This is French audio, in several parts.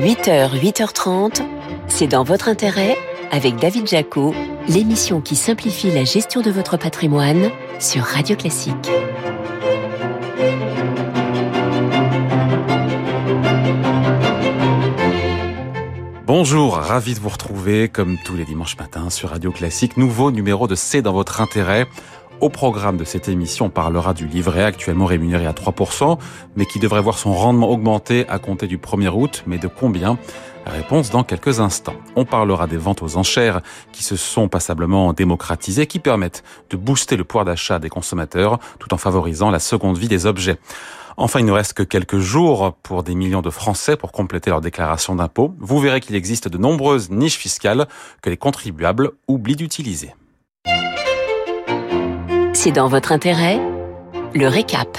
8h, 8h30, c'est dans votre intérêt avec David Jaco, l'émission qui simplifie la gestion de votre patrimoine sur Radio Classique. Bonjour, ravi de vous retrouver comme tous les dimanches matins sur Radio Classique. Nouveau numéro de C'est dans votre intérêt. Au programme de cette émission, on parlera du livret actuellement rémunéré à 3%, mais qui devrait voir son rendement augmenter à compter du 1er août. Mais de combien? Réponse dans quelques instants. On parlera des ventes aux enchères qui se sont passablement démocratisées, qui permettent de booster le pouvoir d'achat des consommateurs tout en favorisant la seconde vie des objets. Enfin, il ne reste que quelques jours pour des millions de Français pour compléter leur déclaration d'impôt. Vous verrez qu'il existe de nombreuses niches fiscales que les contribuables oublient d'utiliser. C'est dans votre intérêt? Le récap.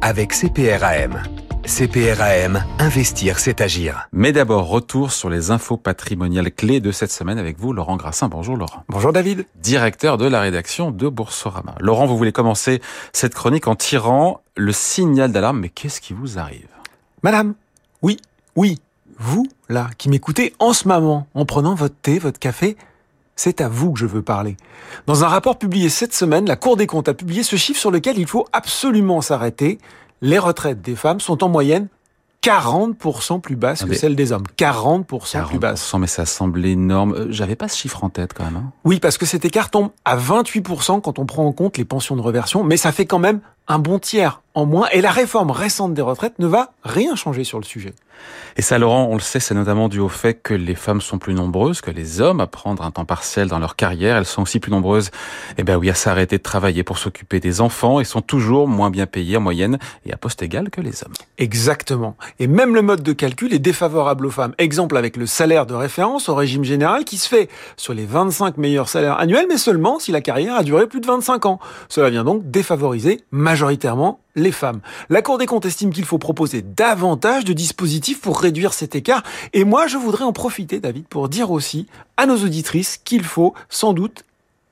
Avec CPRAM. CPRAM, investir, c'est agir. Mais d'abord, retour sur les infos patrimoniales clés de cette semaine avec vous, Laurent Grassin. Bonjour Laurent. Bonjour David. Directeur de la rédaction de Boursorama. Laurent, vous voulez commencer cette chronique en tirant le signal d'alarme, mais qu'est-ce qui vous arrive? Madame, oui, oui, vous, là, qui m'écoutez en ce moment, en prenant votre thé, votre café, c'est à vous que je veux parler. Dans un rapport publié cette semaine, la Cour des comptes a publié ce chiffre sur lequel il faut absolument s'arrêter les retraites des femmes sont en moyenne 40% plus basses que celles des hommes. 40%, plus basses. mais ça semble énorme. Euh, j'avais pas ce chiffre en tête quand même. Hein. Oui, parce que cet écart tombe à 28% quand on prend en compte les pensions de reversion, mais ça fait quand même un bon tiers en moins. Et la réforme récente des retraites ne va rien changer sur le sujet. Et ça, Laurent, on le sait, c'est notamment dû au fait que les femmes sont plus nombreuses que les hommes à prendre un temps partiel dans leur carrière. Elles sont aussi plus nombreuses, eh ben oui, à s'arrêter de travailler pour s'occuper des enfants et sont toujours moins bien payées en moyenne et à poste égal que les hommes. Exactement. Et même le mode de calcul est défavorable aux femmes. Exemple avec le salaire de référence au régime général qui se fait sur les 25 meilleurs salaires annuels, mais seulement si la carrière a duré plus de 25 ans. Cela vient donc défavoriser majoritairement les femmes. La Cour des comptes estime qu'il faut proposer davantage de dispositifs pour réduire cet écart. Et moi, je voudrais en profiter, David, pour dire aussi à nos auditrices qu'il faut sans doute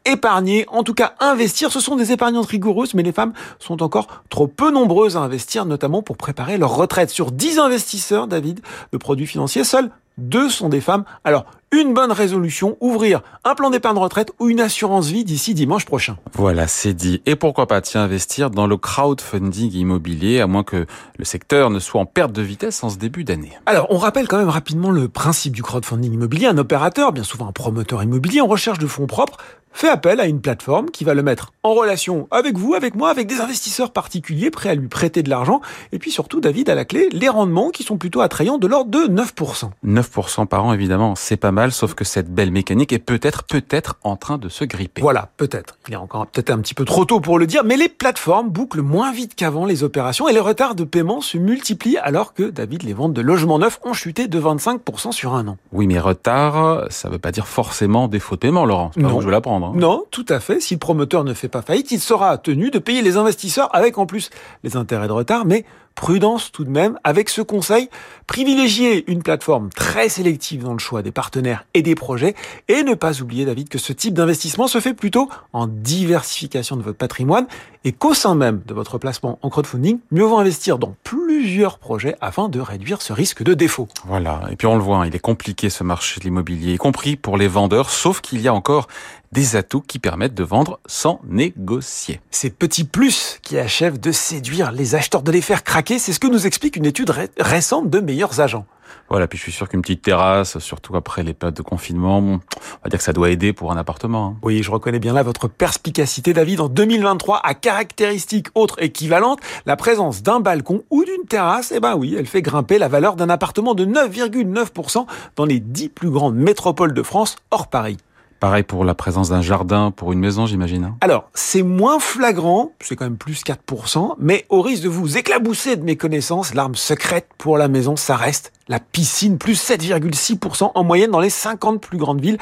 épargner, en tout cas investir. Ce sont des épargnantes rigoureuses, mais les femmes sont encore trop peu nombreuses à investir, notamment pour préparer leur retraite. Sur 10 investisseurs, David, de produits financiers, seuls deux sont des femmes. Alors, une bonne résolution, ouvrir un plan d'épargne retraite ou une assurance vie d'ici dimanche prochain. Voilà, c'est dit. Et pourquoi pas tiens investir dans le crowdfunding immobilier, à moins que le secteur ne soit en perte de vitesse en ce début d'année. Alors, on rappelle quand même rapidement le principe du crowdfunding immobilier. Un opérateur, bien souvent un promoteur immobilier en recherche de fonds propres, fait appel à une plateforme qui va le mettre en relation avec vous, avec moi, avec des investisseurs particuliers prêts à lui prêter de l'argent. Et puis surtout, David, à la clé, les rendements qui sont plutôt attrayants de l'ordre de 9%. 9% par an, évidemment, c'est pas mal, sauf que cette belle mécanique est peut-être, peut-être en train de se gripper. Voilà, peut-être. Il est encore peut-être un petit peu trop tôt pour le dire, mais les plateformes bouclent moins vite qu'avant les opérations et les retards de paiement se multiplient alors que, David, les ventes de logements neufs ont chuté de 25% sur un an. Oui, mais retard, ça veut pas dire forcément défaut de paiement, Laurent. C'est pas je veux Hein. Non, tout à fait. Si le promoteur ne fait pas faillite, il sera tenu de payer les investisseurs avec en plus les intérêts de retard, mais prudence tout de même avec ce conseil. Privilégier une plateforme très sélective dans le choix des partenaires et des projets et ne pas oublier, David, que ce type d'investissement se fait plutôt en diversification de votre patrimoine et qu'au sein même de votre placement en crowdfunding, mieux vaut investir dans plusieurs projets afin de réduire ce risque de défaut. Voilà. Et puis on le voit, hein, il est compliqué ce marché de l'immobilier, y compris pour les vendeurs, sauf qu'il y a encore des atouts qui permettent de vendre sans négocier. Ces petits plus qui achèvent de séduire les acheteurs, de les faire craquer, c'est ce que nous explique une étude récente de meilleurs agents. Voilà, puis je suis sûr qu'une petite terrasse, surtout après les périodes de confinement, on va dire que ça doit aider pour un appartement. Hein. Oui, je reconnais bien là votre perspicacité, David. En 2023, à caractéristiques autres équivalentes, la présence d'un balcon ou d'une terrasse, eh ben oui, elle fait grimper la valeur d'un appartement de 9,9% dans les 10 plus grandes métropoles de France, hors Paris. Pareil pour la présence d'un jardin pour une maison, j'imagine. Hein. Alors, c'est moins flagrant, c'est quand même plus 4%, mais au risque de vous éclabousser de mes connaissances, l'arme secrète pour la maison, ça reste la piscine, plus 7,6% en moyenne dans les 50 plus grandes villes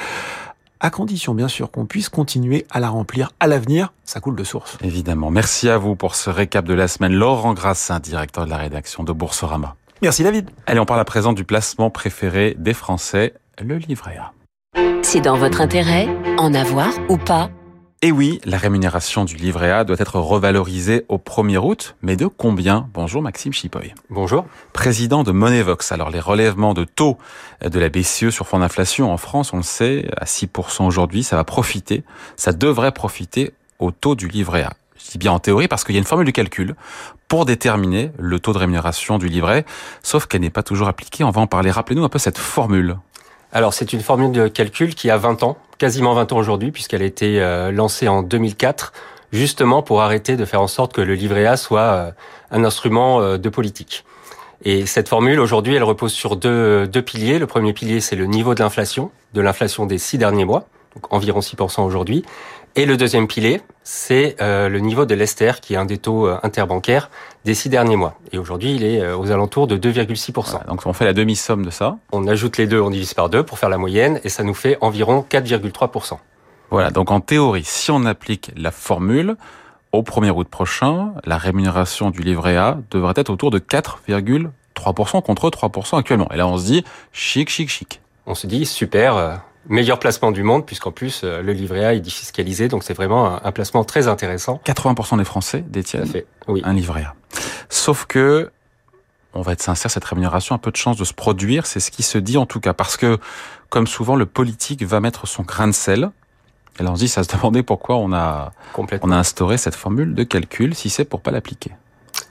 à condition bien sûr qu'on puisse continuer à la remplir à l'avenir, ça coule de source. Évidemment. Merci à vous pour ce récap de la semaine. Laurent Grassin, directeur de la rédaction de Boursorama. Merci David. Allez, on parle à présent du placement préféré des Français, le livret A. C'est dans votre intérêt, en avoir ou pas? Et oui, la rémunération du livret A doit être revalorisée au 1er août, mais de combien? Bonjour Maxime Chipoy. Bonjour. Président de Monevox. Alors les relèvements de taux de la BCE sur fonds d'inflation en France, on le sait, à 6% aujourd'hui, ça va profiter, ça devrait profiter au taux du livret A. Je dis bien en théorie parce qu'il y a une formule de calcul pour déterminer le taux de rémunération du livret, sauf qu'elle n'est pas toujours appliquée. On va en parler. Rappelez-nous un peu cette formule. Alors c'est une formule de calcul qui a 20 ans, quasiment 20 ans aujourd'hui, puisqu'elle a été euh, lancée en 2004, justement pour arrêter de faire en sorte que le livret A soit euh, un instrument euh, de politique. Et cette formule, aujourd'hui, elle repose sur deux, deux piliers. Le premier pilier, c'est le niveau de l'inflation, de l'inflation des six derniers mois, donc environ 6% aujourd'hui. Et le deuxième pilier, c'est euh, le niveau de l'ester, qui est un des taux euh, interbancaires des six derniers mois. Et aujourd'hui, il est euh, aux alentours de 2,6%. donc on fait la demi-somme de ça. On ajoute les deux, on divise par deux pour faire la moyenne, et ça nous fait environ 4,3%. Voilà, donc en théorie, si on applique la formule, au 1er août prochain, la rémunération du livret A devrait être autour de 4,3% contre 3% actuellement. Et là, on se dit, chic, chic, chic. On se dit, super, meilleur placement du monde, puisqu'en plus, euh, le livret A est défiscalisé, donc c'est vraiment un, placement très intéressant. 80% des Français détiennent oui. un livret A. Sauf que, on va être sincère, cette rémunération a peu de chances de se produire, c'est ce qui se dit en tout cas, parce que, comme souvent, le politique va mettre son grain de sel. Et là, on se dit, ça se demandait pourquoi on a, on a instauré cette formule de calcul, si c'est pour pas l'appliquer.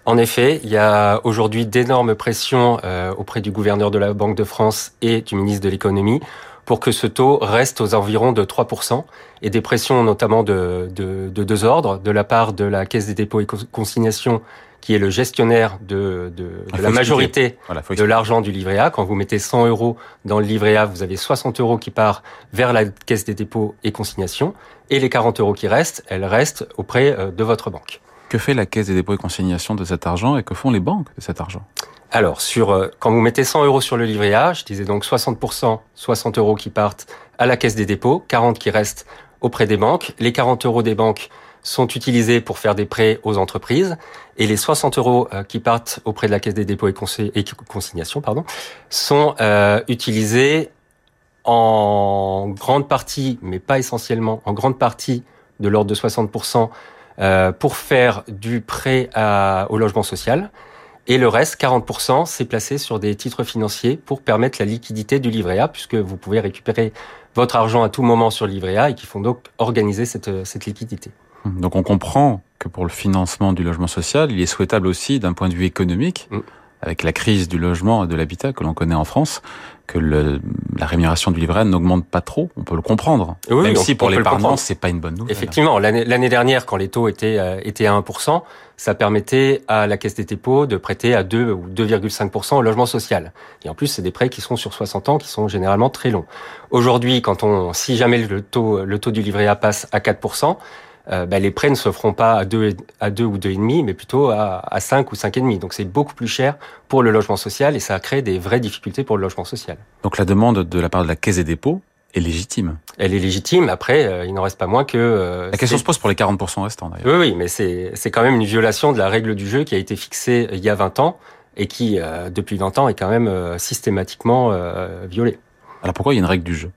En effet, il y a aujourd'hui d'énormes pressions euh, auprès du gouverneur de la Banque de France et du ministre de l'économie pour que ce taux reste aux environs de 3%, et des pressions notamment de, de, de deux ordres, de la part de la Caisse des dépôts et consignations, qui est le gestionnaire de, de, de la majorité de l'argent du livret A. Quand vous mettez 100 euros dans le livret A, vous avez 60 euros qui partent vers la Caisse des dépôts et consignations, et les 40 euros qui restent, elles restent auprès euh, de votre banque. Que fait la Caisse des dépôts et consignations de cet argent et que font les banques de cet argent? Alors, sur, euh, quand vous mettez 100 euros sur le livret A, je disais donc 60%, 60 euros qui partent à la caisse des dépôts, 40 qui restent auprès des banques. Les 40 euros des banques sont utilisés pour faire des prêts aux entreprises et les 60 euros euh, qui partent auprès de la caisse des dépôts et, consignations pardon, sont euh, utilisés en grande partie, mais pas essentiellement, en grande partie de l'ordre de 60% pour faire du prêt au logement social et le reste, 40%, c'est placé sur des titres financiers pour permettre la liquidité du livret A, puisque vous pouvez récupérer votre argent à tout moment sur le livret A et qui font donc organiser cette, cette liquidité. Donc on comprend que pour le financement du logement social, il est souhaitable aussi d'un point de vue économique, mm. avec la crise du logement et de l'habitat que l'on connaît en France, que le, la rémunération du livret n'augmente pas trop. On peut le comprendre. Oui, Même si pour les parents, c'est pas une bonne nouvelle. Effectivement, l'année dernière, quand les taux étaient, euh, étaient à 1%, ça permettait à la Caisse des dépôts de prêter à 2 ou 2,5% au logement social. Et en plus, c'est des prêts qui sont sur 60 ans, qui sont généralement très longs. Aujourd'hui, quand on, si jamais le taux, le taux du livret A passe à 4%, euh, ben, les prêts ne se feront pas à 2, à 2 ou 2,5, mais plutôt à, à 5 ou 5,5. Donc c'est beaucoup plus cher pour le logement social et ça crée des vraies difficultés pour le logement social. Donc la demande de la part de la Caisse des dépôts est légitime. Elle est légitime. Après, euh, il n'en reste pas moins que... Euh, la question se pose pour les 40% restants d'ailleurs. Oui, oui, mais c'est quand même une violation de la règle du jeu qui a été fixée il y a 20 ans et qui, depuis 20 ans, est quand même systématiquement violée. Alors pourquoi il y a une règle du jeu?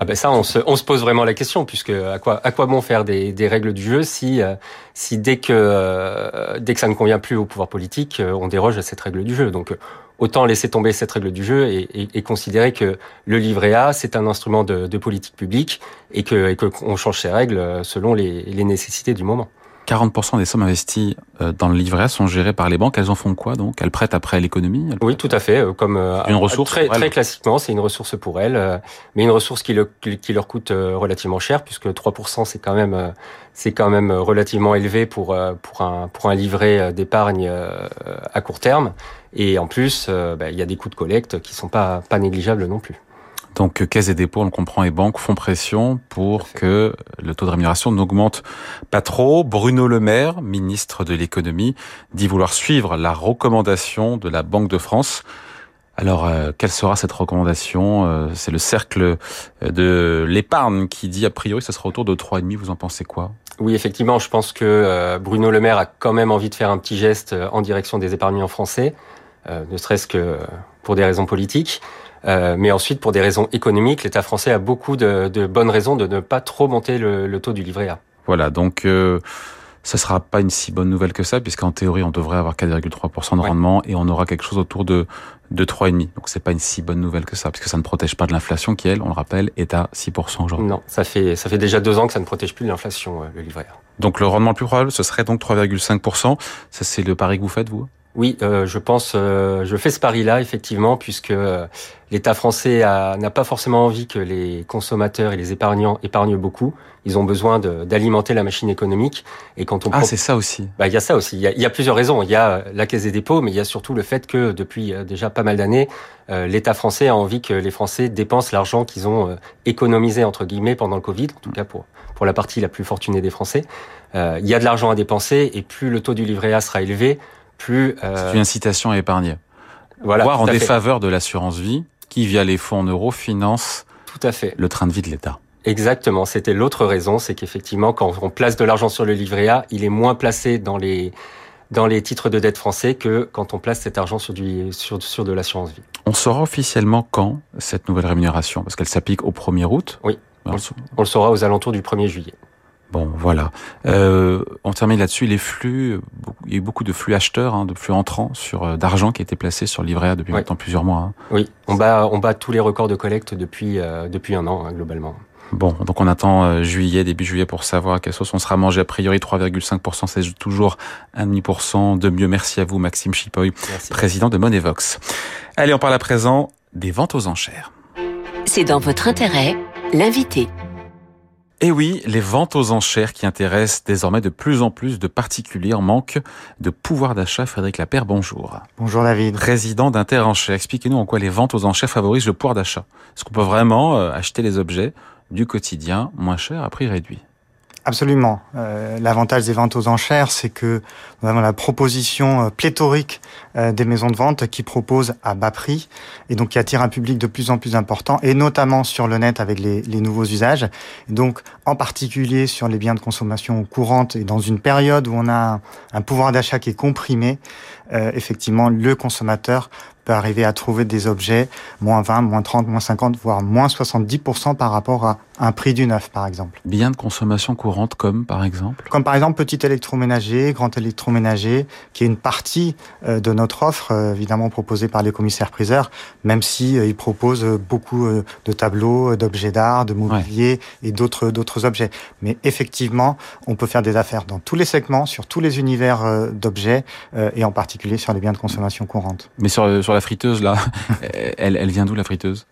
Ah ben ça, on se, on se pose vraiment la question, puisque à quoi, à quoi bon faire des, des règles du jeu si, euh, si dès que, euh, dès que ça ne convient plus au pouvoir politique, euh, on déroge à cette règle du jeu. Donc autant laisser tomber cette règle du jeu et, et, et considérer que le livret A, c'est un instrument de, de, politique publique et que et qu'on change ses règles selon les, les nécessités du moment. 40% des sommes investies euh, dans le livret A sont gérées par les banques. Elles en font quoi donc? Elles prêtent après l'économie? Oui, tout à fait. Euh, comme euh, une ressource très, très classiquement, c'est une ressource pour elles, mais une ressource qui, le, qui leur coûte relativement cher puisque 3% c'est quand même c'est quand même relativement élevé pour pour un pour un livret d'épargne à court terme. Et en plus, bah, il y a des coûts de collecte qui sont pas pas négligeables non plus. Donc Caisse et dépôts, on le comprend, et banques font pression pour que le taux de rémunération n'augmente pas trop. Bruno Le Maire, ministre de l'économie, dit vouloir suivre la recommandation de la Banque de France. Alors, euh, quelle sera cette recommandation? Euh, C'est le cercle de l'épargne qui dit, a priori, ça sera autour de 3,5. Vous en pensez quoi? Oui, effectivement, je pense que euh, Bruno Le Maire a quand même envie de faire un petit geste en direction des épargnants français, ne serait-ce que pour des raisons politiques. Euh, mais ensuite, pour des raisons économiques, l'État français a beaucoup de, de, bonnes raisons de ne pas trop monter le, le taux du livret A. Voilà, donc euh, ce sera pas une si bonne nouvelle que ça, puisqu'en théorie, on devrait avoir 4,3% de rendement et on aura quelque chose autour de, de 3,5%. Donc c'est pas une si bonne nouvelle que ça, puisque ça ne protège pas de l'inflation qui, elle, on le rappelle, est à 6% aujourd'hui. Non, ça fait, ça fait déjà deux ans que ça ne protège plus de l'inflation, euh, le livret A. Donc le rendement le plus probable, ce serait donc 3,5%. Ça, c'est le pari que vous faites, vous? Oui, euh, je pense, euh, je fais ce pari-là effectivement, puisque euh, l'État français n'a pas forcément envie que les consommateurs et les épargnants épargnent beaucoup. Ils ont besoin d'alimenter la machine économique. Et quand on ah, c'est ça aussi. Bah, il y a ça aussi. Il y a, y a, plusieurs raisons. Il y a la Caisse des dépôts, mais il y a surtout le fait que depuis déjà pas mal d'années, l'État français a envie que les Français dépensent l'argent qu'ils ont économisé entre guillemets pendant le Covid, en tout cas pour pour la partie la plus fortunée des Français. il y a de l'argent à dépenser, et plus le taux du livret A sera élevé, plus. Euh, C'est une incitation à épargner. Voilà. Voire en défaveur de l'assurance vie, qui via les fonds en euros finance. Tout à fait. Le train de vie de l'État. Exactement. C'était l'autre raison, c'est qu'effectivement, quand on place de l'argent sur le livret A, il est moins placé dans les dans les titres de dette français que quand on place cet argent sur, du, sur, sur de l'assurance vie. On saura officiellement quand cette nouvelle rémunération Parce qu'elle s'applique au 1er août Oui, on, on le saura aux alentours du 1er juillet. Bon, voilà. Euh, on termine là-dessus. Les flux, il y a eu beaucoup de flux acheteurs, hein, de flux entrants sur euh, d'argent qui a été placé sur le livret A depuis maintenant plusieurs mois. Hein. Oui, on bat, on bat tous les records de collecte depuis euh, depuis un an hein, globalement. Bon, donc on attend euh, juillet, début juillet pour savoir à quelle sauce on sera mangé. A priori, 3,5%, c'est toujours 1,5% de mieux. Merci à vous, Maxime Chipoy, président de Monevox. Allez, on parle à présent des ventes aux enchères. C'est dans votre intérêt, l'invité. Et oui, les ventes aux enchères qui intéressent désormais de plus en plus de particuliers en manque de pouvoir d'achat. Frédéric Lapère, bonjour. Bonjour David. Président d'Interenchères. Expliquez-nous en quoi les ventes aux enchères favorisent le pouvoir d'achat. Est-ce qu'on peut vraiment euh, acheter les objets du quotidien moins cher à prix réduit? Absolument. Euh, l'avantage des ventes aux enchères, c'est que nous avons la proposition euh, pléthorique euh, des maisons de vente qui proposent à bas prix et donc qui attire un public de plus en plus important, et notamment sur le net avec les, les nouveaux usages. Et donc, en particulier sur les biens de consommation courante et dans une période où on a un, pouvoir d'achat qui est comprimé, effectivement, le consommateur peut arriver à trouver des objets moins 20, moins 30, moins 50, voire moins 70% par rapport à un prix du neuf, par exemple. Biens de consommation courante comme, par exemple? Comme par exemple petit électroménager, grand électroménager, qui est une partie euh, de notre offre, euh, évidemment proposée par les commissaires-priseurs, même si euh, ils proposent beaucoup de tableaux, d'objets d'art, de mobilier et d'autres d'autres objets. Mais effectivement, on peut faire des affaires dans tous les segments, sur tous les univers d'objets, et en particulier sur les biens de consommation courante. Mais sur, sur la friteuse, là, elle, elle vient d'où la friteuse?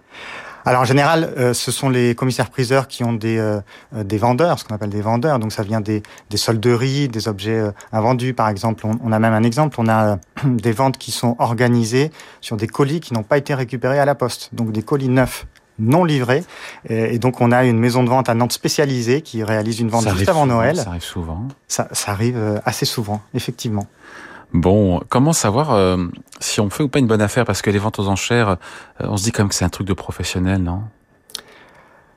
Alors en général, euh, ce sont les commissaires-priseurs qui ont des, euh, euh, des vendeurs, ce qu'on appelle des vendeurs. Donc ça vient des, des solderies, des objets invendus par exemple. On, on, a même un exemple, on a des ventes qui sont organisées sur des colis qui n'ont pas été récupérés à la poste. Donc des colis neufs non livrés. Et, donc on a une maison de vente à Nantes spécialisée qui réalise une vente juste avant Noël. Ça arrive souvent. Ça, ça arrive assez souvent, effectivement. Bon, comment savoir euh, si on fait ou pas une bonne affaire? Parce que les ventes aux enchères, euh, on se dit quand même que c'est un truc de professionnel, non?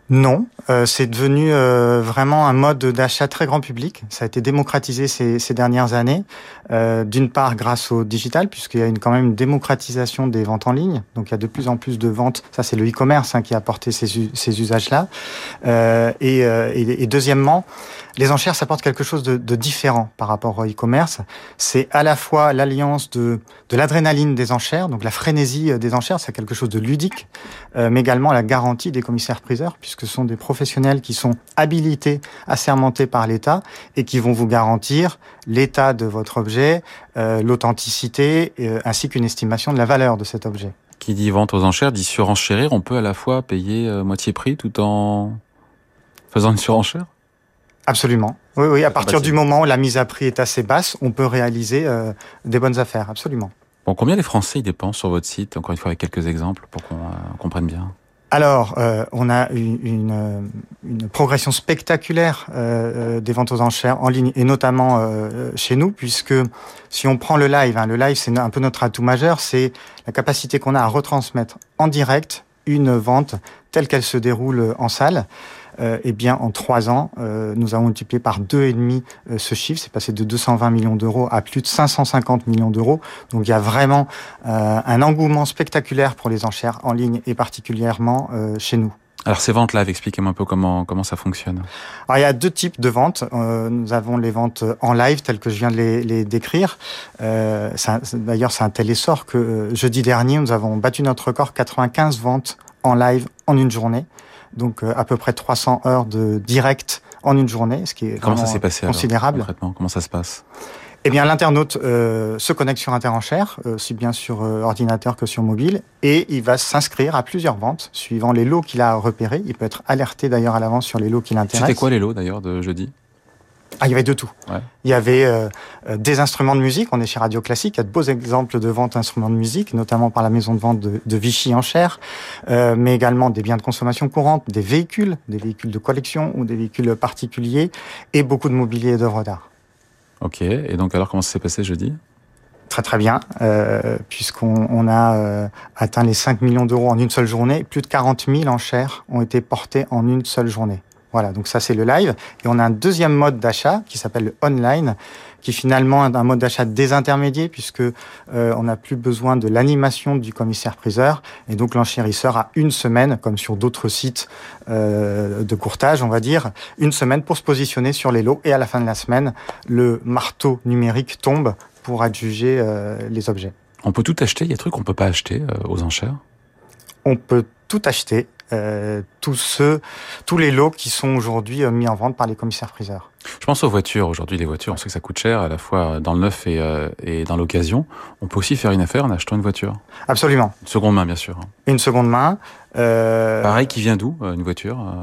Non, euh, c'est devenu vraiment un mode d'achat très grand public. Ça a été démocratisé ces, ces dernières années, d'une part grâce au digital, puisqu'il y a une, quand même une démocratisation des ventes en ligne. Donc il y a de plus en plus de ventes. Ça, c'est le e-commerce hein, qui a apporté ces, usages-là. Et, et, deuxièmement, les enchères, ça porte quelque chose de, différent par rapport au e-commerce. C'est à la fois l'alliance de, de l'adrénaline des enchères, donc la frénésie euh, des enchères, c'est quelque chose de ludique, euh, mais également la garantie des commissaires-priseurs, puisque ce sont des professionnels qui sont habilités, assermentés par l'État, et qui vont vous garantir l'état de votre objet, euh, l'authenticité, euh, ainsi qu'une estimation de la valeur de cet objet. Qui dit vente aux enchères dit surenchérir. On peut à la fois payer moitié prix tout en faisant une surenchère? Absolument. Oui, oui. À partir du moment où la mise à prix est assez basse, on peut réaliser euh, des bonnes affaires. Absolument. Bon, combien les Français y dépensent sur votre site? Encore une fois, avec quelques exemples pour qu'on euh, comprenne bien. Alors, euh, on a une, une, une progression spectaculaire euh, des ventes aux enchères en ligne et notamment chez nous, puisque si on prend le live, hein, le live c'est un peu notre atout majeur, c'est la capacité qu'on a à retransmettre en direct une vente telle qu'elle se déroule en salle euh, eh bien, en trois ans, euh, nous avons multiplié par deux et demi euh, ce chiffre. C'est passé de 220 millions d'euros à plus de 550 millions d'euros. Donc, il y a vraiment euh, un engouement spectaculaire pour les enchères en ligne et particulièrement chez nous. Alors ces ventes live, expliquez-moi un peu comment comment ça fonctionne. Alors il y a deux types de ventes. Euh, nous avons les ventes en live telles que je viens de les, les décrire. Euh, D'ailleurs c'est un tel essor que euh, jeudi dernier nous avons battu notre record 95 ventes en live en une journée. Donc euh, à peu près 300 heures de direct en une journée, ce qui est comment ça s'est passé considérable. Alors, concrètement, comment ça se passe? Eh bien, l'internaute euh, se connecte sur Interenchère, euh, aussi bien sur euh, ordinateur que sur mobile, et il va s'inscrire à plusieurs ventes suivant les lots qu'il a repérés. Il peut être alerté d'ailleurs à l'avance sur les lots qui l'intéressent. C'était quoi les lots d'ailleurs de jeudi? Ah, il y avait de tout. Ouais. Il y avait euh, des instruments de musique. On est chez Radio Classique. Il y a de beaux exemples de vente d'instruments de musique, notamment par la maison de vente de, de Vichy en chair, euh, mais également des biens de consommation courante, des véhicules, des véhicules de collection ou des véhicules particuliers, et beaucoup de mobilier et d'œuvres d'art. Ok, et donc alors comment ça s'est passé jeudi? Très très bien, euh, puisqu'on on a euh, atteint les 5 millions d'euros en une seule journée. Plus de 40 000 enchères ont été portées en une seule journée. Voilà, donc ça c'est le live. Et on a un deuxième mode d'achat qui s'appelle le online, qui finalement est un mode d'achat désintermédié puisque euh, on n'a plus besoin de l'animation du commissaire-priseur et donc l'enchérisseur a une semaine, comme sur d'autres sites euh, de courtage, on va dire, une semaine pour se positionner sur les lots et à la fin de la semaine, le marteau numérique tombe pour adjuger euh, les objets. On peut tout acheter, il y a des trucs qu'on peut pas acheter euh, aux enchères? On peut tout acheter, tous ceux, tous les lots qui sont aujourd'hui euh, mis en vente par les commissaires-priseurs. Je pense aux voitures. Aujourd'hui, les voitures, on sait que ça coûte cher, à la fois dans le neuf et, euh, et dans l'occasion. On peut aussi faire une affaire en achetant une voiture. Absolument. Une seconde main, bien sûr. Une seconde main. Euh, Pareil, qui vient d'où, euh, une voiture euh?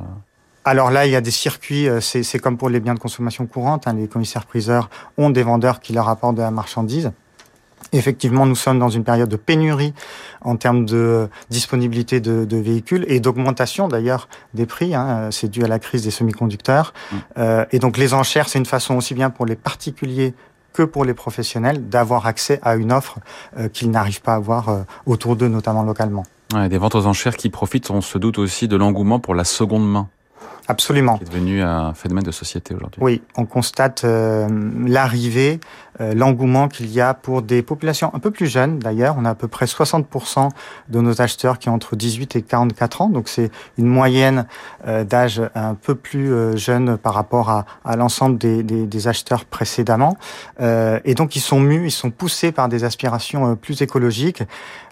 Alors là, il y a des circuits, euh, c'est c'est comme pour les biens de consommation courante, hein, les commissaires-priseurs ont des vendeurs qui leur apportent de la marchandise. Effectivement, nous sommes dans une période de pénurie en termes de disponibilité de, de véhicules et d'augmentation d'ailleurs des prix. Hein, c'est dû à la crise des semi-conducteurs. Mm. Euh, et donc les enchères, c'est une façon aussi bien pour les particuliers que pour les professionnels d'avoir accès à une offre euh, qu'ils n'arrivent pas à avoir euh, autour d'eux, notamment localement. Ouais, Des ventes aux enchères qui profitent, on se doute aussi de l'engouement pour la seconde main, Absolument. qui est devenu un phénomène de société aujourd'hui. Oui, on constate euh, l'arrivée, l'engouement qu'il y a pour des populations un peu plus jeunes d'ailleurs. On a à peu près 60% de nos acheteurs qui ont entre 18 et 44 ans, donc c'est une moyenne euh, d'âge un peu plus euh, jeune par rapport à, à l'ensemble des, des, des acheteurs précédemment. Euh, et donc ils sont mus, ils sont poussés par des aspirations euh, plus écologiques,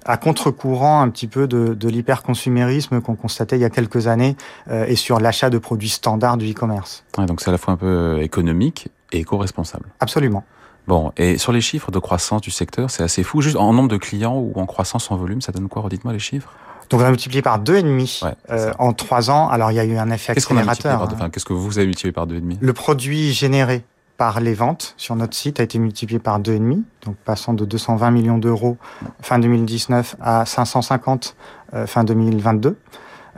à contre-courant un petit peu de, de l'hyperconsumérisme qu'on constatait il y a quelques années euh, et sur l'achat de produits standards du e-commerce. Ouais, donc c'est à la fois un peu euh, économique et éco-responsable. Absolument. Bon, et sur les chiffres de croissance du secteur, c'est assez fou. Juste en nombre de clients ou en croissance en volume, ça donne quoi Redites-moi les chiffres? Donc on a multiplié par deux et demi Ouais, euh, en trois ans. Alors il y a eu un effet Qu'est-ce accélérateur. hein. Qu'est-ce que vous avez multiplié par deux et demi? Le produit généré par les ventes sur notre site a été multiplié par deux et demi, donc passant de 220 millions d'euros fin 2019 à 550 euh, fin 2022.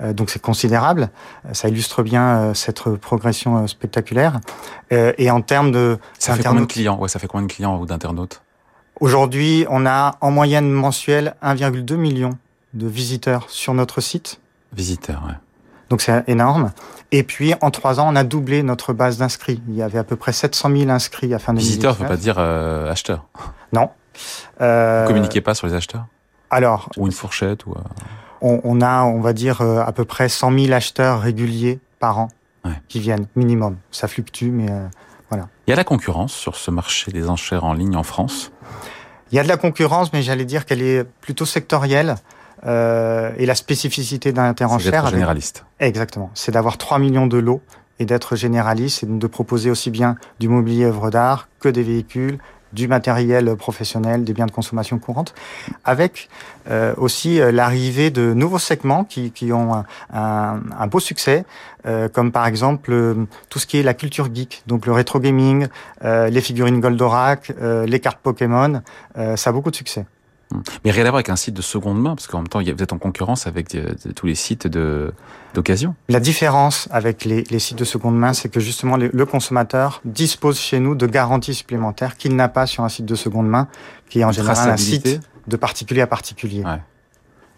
Euh, donc c'est considérable. Euh, Ça illustre bien euh, cette progression euh, spectaculaire. Euh, et en termes de Ça fait combien de clients? Ouais, ça fait combien de clients ou d'internautes? Aujourd'hui, on a en moyenne mensuelle 1,2 million de visiteurs sur notre site. Visiteurs, ouais. Donc c'est énorme. Et puis en trois ans, on a doublé notre base d'inscrits. Il y avait à peu près 700 000 inscrits à fin 2019. Visiteurs, faut pas dire euh, acheteurs. Non. Euh, Vous communiquez pas sur les acheteurs? Alors, Ou une fourchette ou euh, on, on a, on va dire, euh, à peu près 100 000 acheteurs réguliers par an Ouais. qui viennent, minimum. Ça fluctue, mais euh, Il y a la concurrence sur ce marché des enchères en ligne en France? il y a de la concurrence, mais j'allais dire qu'elle est plutôt sectorielle. Euh, et la spécificité d'un C'est interenchère, d'être avec- généraliste. exactement, c'est d'avoir 3 millions de lots et d'être généraliste et de proposer aussi bien du mobilier œuvre d'art que des véhicules, du matériel professionnel, des biens de consommation courante, avec euh, aussi euh, l'arrivée de nouveaux segments qui, qui ont un, beau succès, euh, comme par exemple tout ce qui est la culture geek, donc le rétro gaming, les figurines Goldorak, les cartes Pokémon, ça a beaucoup de succès. Mais rien à voir avec un site de seconde main, parce qu'en même temps, vous êtes en concurrence avec de- tous les sites d'occasion. La différence avec les, les sites de seconde main, c'est que justement le, le consommateur dispose chez nous de garanties supplémentaires qu'il n'a pas sur un site de seconde main, qui est en Une général un site de particulier à particulier. Ouais.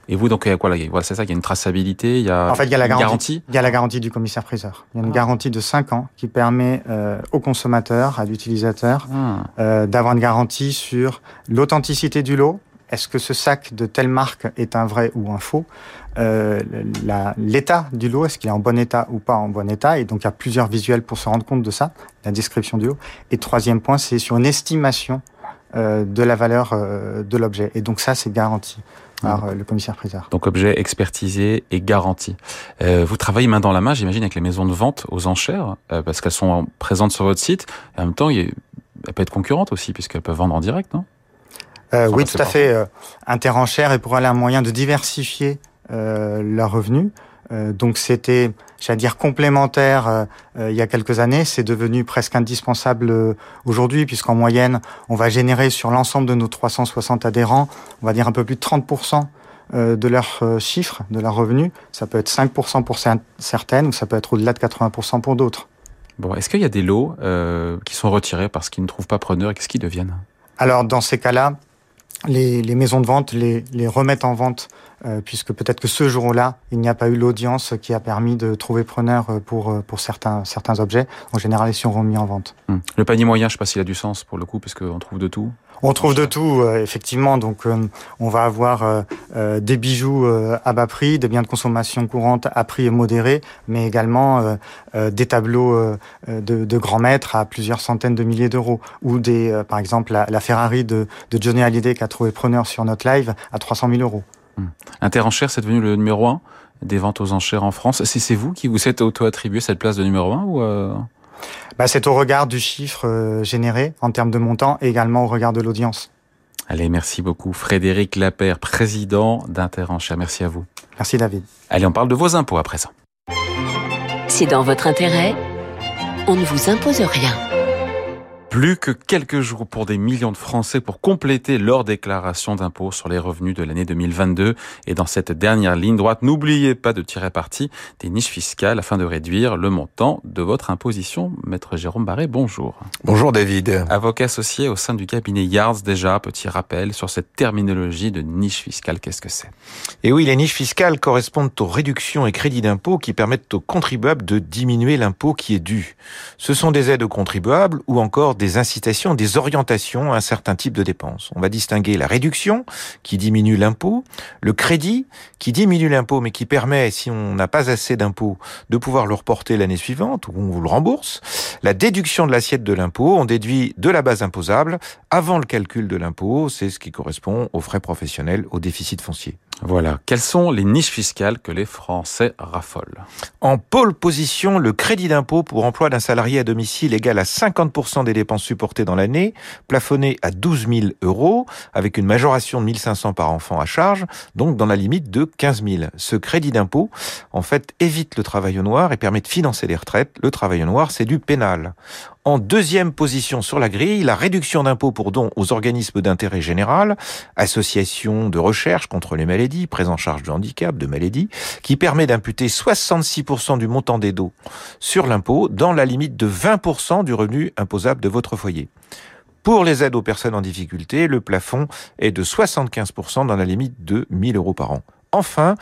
Et vous, donc, il y a quoi là? Il y a- Voilà, c'est ça, il y a une traçabilité, il y a, En fait, il y a la garantie. Il y a la garantie du commissaire-priseur. Il y a une Ah. garantie de 5 ans qui permet euh, au consommateur, à l'utilisateur, Ah. euh, d'avoir une garantie sur l'authenticité du lot. Est-ce que ce sac de telle marque est un vrai ou un faux? Euh, L'état du lot, est-ce qu'il est en bon état ou pas en bon état? Et donc il y a plusieurs visuels pour se rendre compte de ça, la description du lot. Et troisième point, c'est sur une estimation euh, de la valeur euh, de l'objet. Et donc ça, c'est garanti par le commissaire priseur. Donc objet expertisé et garanti. Vous travaillez main dans la main, j'imagine, avec les maisons de vente aux enchères, parce qu'elles sont présentes sur votre site. Et en même temps, elles peuvent être concurrentes aussi, puisqu'elles peuvent vendre en direct, non? Euh, Oui, tout à fait. Euh, Interenchères est pour aller un moyen de diversifier euh, leurs revenus. Donc c'était, j'allais dire, complémentaire il y a quelques années. C'est devenu presque indispensable aujourd'hui, puisqu'en moyenne, on va générer sur l'ensemble de nos 360 adhérents, on va dire un peu plus de 30% de leurs chiffres, de leurs revenus. Ça peut être 5% pour certaines, ou ça peut être au-delà de 80% pour d'autres. Bon, est-ce qu'il y a des lots euh, qui sont retirés parce qu'ils ne trouvent pas preneur et qu'est-ce qu'ils deviennent? Alors, dans ces cas-là, les, les, maisons de vente les, les remettent en vente euh, puisque peut-être que ce jour-là, il n'y a pas eu l'audience qui a permis de trouver preneur pour, pour certains, certains objets. En général, ils sont remis en vente. Hum. Le panier moyen, je ne sais pas s'il a du sens pour le coup, puisqu'on trouve de tout. On trouve de tout, euh, effectivement. Donc, euh, on va avoir euh, des bijoux à bas prix, des biens de consommation courante à prix modéré, mais également des tableaux de, grands maîtres à plusieurs centaines de milliers d'euros, ou des, par exemple, la, Ferrari de, Johnny Hallyday qui a trouvé preneur sur notre live à 300 000 euros. Hum. Interenchère, c'est devenu le numéro un des ventes aux enchères en France. C'est vous qui vous êtes auto-attribué cette place de numéro un ou. Bah, C'est au regard du chiffre euh, généré en termes de montant et également au regard de l'audience. Allez, merci beaucoup. Frédéric Lapère, président d'Interenchère. Merci à vous. Merci David. Allez, on parle de vos impôts à présent. C'est dans votre intérêt. On ne vous impose rien. Plus que quelques jours pour des millions de Français pour compléter leur déclaration d'impôt sur les revenus de l'année 2022. Et dans cette dernière ligne droite, n'oubliez pas de tirer parti des niches fiscales afin de réduire le montant de votre imposition. Maître Jérôme Barré, bonjour. Bonjour David. Avocat associé au sein du cabinet Yards, déjà, petit rappel sur cette terminologie de niche fiscale, qu'est-ce que c'est? Et oui, les niches fiscales correspondent aux réductions et crédits d'impôt qui permettent aux contribuables de diminuer l'impôt qui est dû. Ce sont des aides aux contribuables ou encore des incitations, des orientations à un certain type de dépenses. On va distinguer la réduction, qui diminue l'impôt, le crédit, qui diminue l'impôt, mais qui permet, si on n'a pas assez d'impôt, de pouvoir le reporter l'année suivante, ou on vous le rembourse. La déduction de l'assiette de l'impôt, on déduit de la base imposable avant le calcul de l'impôt, c'est ce qui correspond aux frais professionnels, au déficit foncier. Voilà. Quelles sont les niches fiscales que les Français raffolent En pôle position, le crédit d'impôt pour emploi d'un salarié à domicile égal à 50% des dépenses supportées dans l'année, plafonné à 12 000 euros, avec une majoration de 1500 par enfant à charge, donc dans la limite de 15 000. Ce crédit d'impôt, en fait, évite le travail au noir et permet de financer les retraites. Le travail au noir, c'est du pénal. En deuxième position sur la grille, la réduction d'impôt pour dons aux organismes d'intérêt général, associations de recherche contre les maladies, prise en charge de handicap, de maladies, qui permet d'imputer 66% du montant des dons sur l'impôt dans la limite de 20% du revenu imposable de votre foyer. Pour les aides aux personnes en difficulté, le plafond est de 75% dans la limite de 1000 euros par an. Enfin,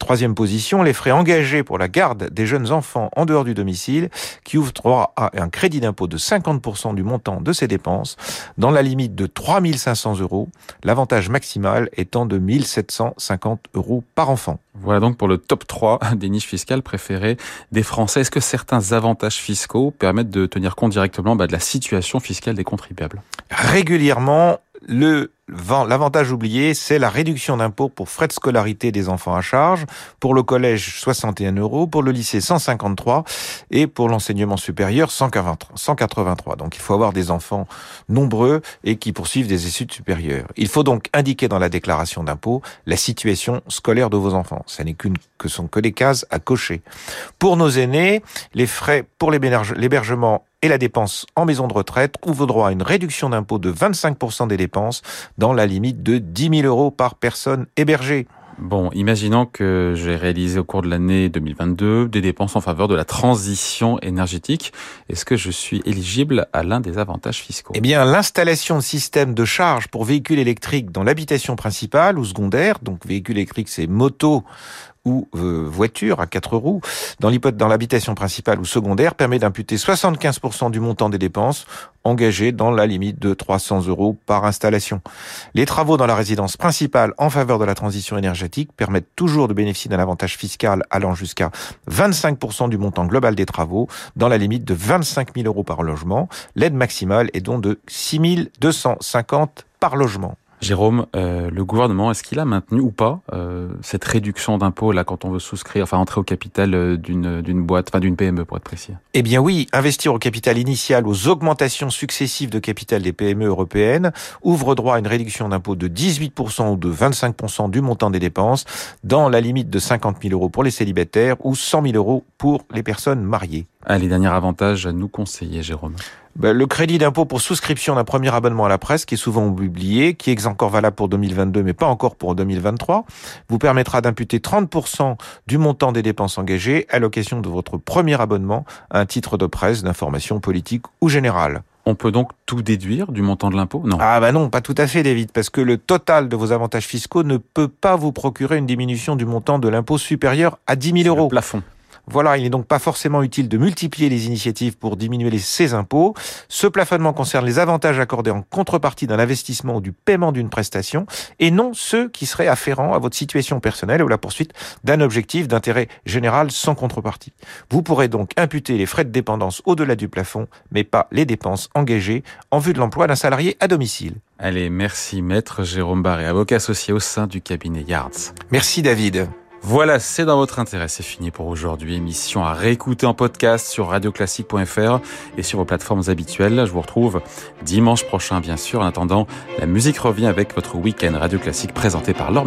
Troisième position, les frais engagés pour la garde des jeunes enfants en dehors du domicile, qui ouvrent droit à un crédit d'impôt de 50% du montant de ces dépenses, dans la limite de 3500 euros, l'avantage maximal étant de 1750 euros par enfant. Voilà donc pour le top 3 des niches fiscales préférées des Français. Est-ce que certains avantages fiscaux permettent de tenir compte directement bah, de la situation fiscale des contribuables? Régulièrement, le L'avantage oublié, c'est la réduction d'impôt pour frais de scolarité des enfants à charge. Pour le collège, 61 euros. Pour le lycée, 153. Et pour l'enseignement supérieur, 183. Donc il faut avoir des enfants nombreux et qui poursuivent des études supérieures. Il faut donc indiquer dans la déclaration d'impôt la situation scolaire de vos enfants. Ce n'est qu'une que sont que des cases à cocher. Pour nos aînés, les frais pour l'hébergement et la dépense en maison de retraite ouvrent droit à une réduction d'impôt de 25% des dépenses dans la limite de 10 000 euros par personne hébergée. Bon, imaginons que j'ai réalisé au cours de l'année 2022 des dépenses en faveur de la transition énergétique. Est-ce que je suis éligible à l'un des avantages fiscaux? Eh bien, l'installation de systèmes de charge pour véhicules électriques dans l'habitation principale ou secondaire, donc véhicule électrique c'est moto ou euh, voiture à quatre roues dans l'habitation principale ou secondaire permet d'imputer 75% du montant des dépenses engagées dans la limite de 300 euros par installation. Les travaux dans la résidence principale en faveur de la transition énergétique permettent toujours de bénéficier d'un avantage fiscal allant jusqu'à 25% du montant global des travaux dans la limite de 25 000 euros par logement. L'aide maximale est donc de 6 250 par logement. Jérôme, euh, le gouvernement, est-ce qu'il a maintenu ou pas euh, cette réduction d'impôt là quand on veut souscrire, enfin entrer au capital euh, d'une d'une boîte, enfin d'une PME pour être précis? Eh bien oui, investir au capital initial aux augmentations successives de capital des PME européennes ouvre droit à une réduction d'impôt de 18% ou de 25% du montant des dépenses dans la limite de 50 000 euros pour les célibataires ou 100 000 euros pour les personnes mariées. Allez, dernier avantage à nous conseiller, Jérôme. Ben, le crédit d'impôt pour souscription d'un premier abonnement à la presse, qui est souvent oublié, qui est encore valable pour 2022, mais pas encore pour 2023, vous permettra d'imputer 30% du montant des dépenses engagées à l'occasion de votre premier abonnement à un titre de presse, d'information politique ou générale. On peut donc tout déduire du montant de l'impôt? Non. Ah bah non, pas tout à fait, David, parce que le total de vos avantages fiscaux ne peut pas vous procurer une diminution du montant de l'impôt supérieur à 10 000 euros. Le plafond. Voilà, il n'est donc pas forcément utile de multiplier les initiatives pour diminuer ces impôts. Ce plafonnement concerne les avantages accordés en contrepartie d'un investissement ou du paiement d'une prestation et non ceux qui seraient afférents à votre situation personnelle ou la poursuite d'un objectif d'intérêt général sans contrepartie. Vous pourrez donc imputer les frais de dépendance au-delà du plafond, mais pas les dépenses engagées en vue de l'emploi d'un salarié à domicile. Allez, merci maître Jérôme Barré, avocat associé au sein du cabinet Yards. Merci David. Voilà, c'est dans votre intérêt. C'est fini pour aujourd'hui. Émission à réécouter en podcast sur radioclassique.fr et sur vos plateformes habituelles. Je vous retrouve dimanche prochain, bien sûr. En attendant, la musique revient avec votre week-end Radio Classique présenté par Laure.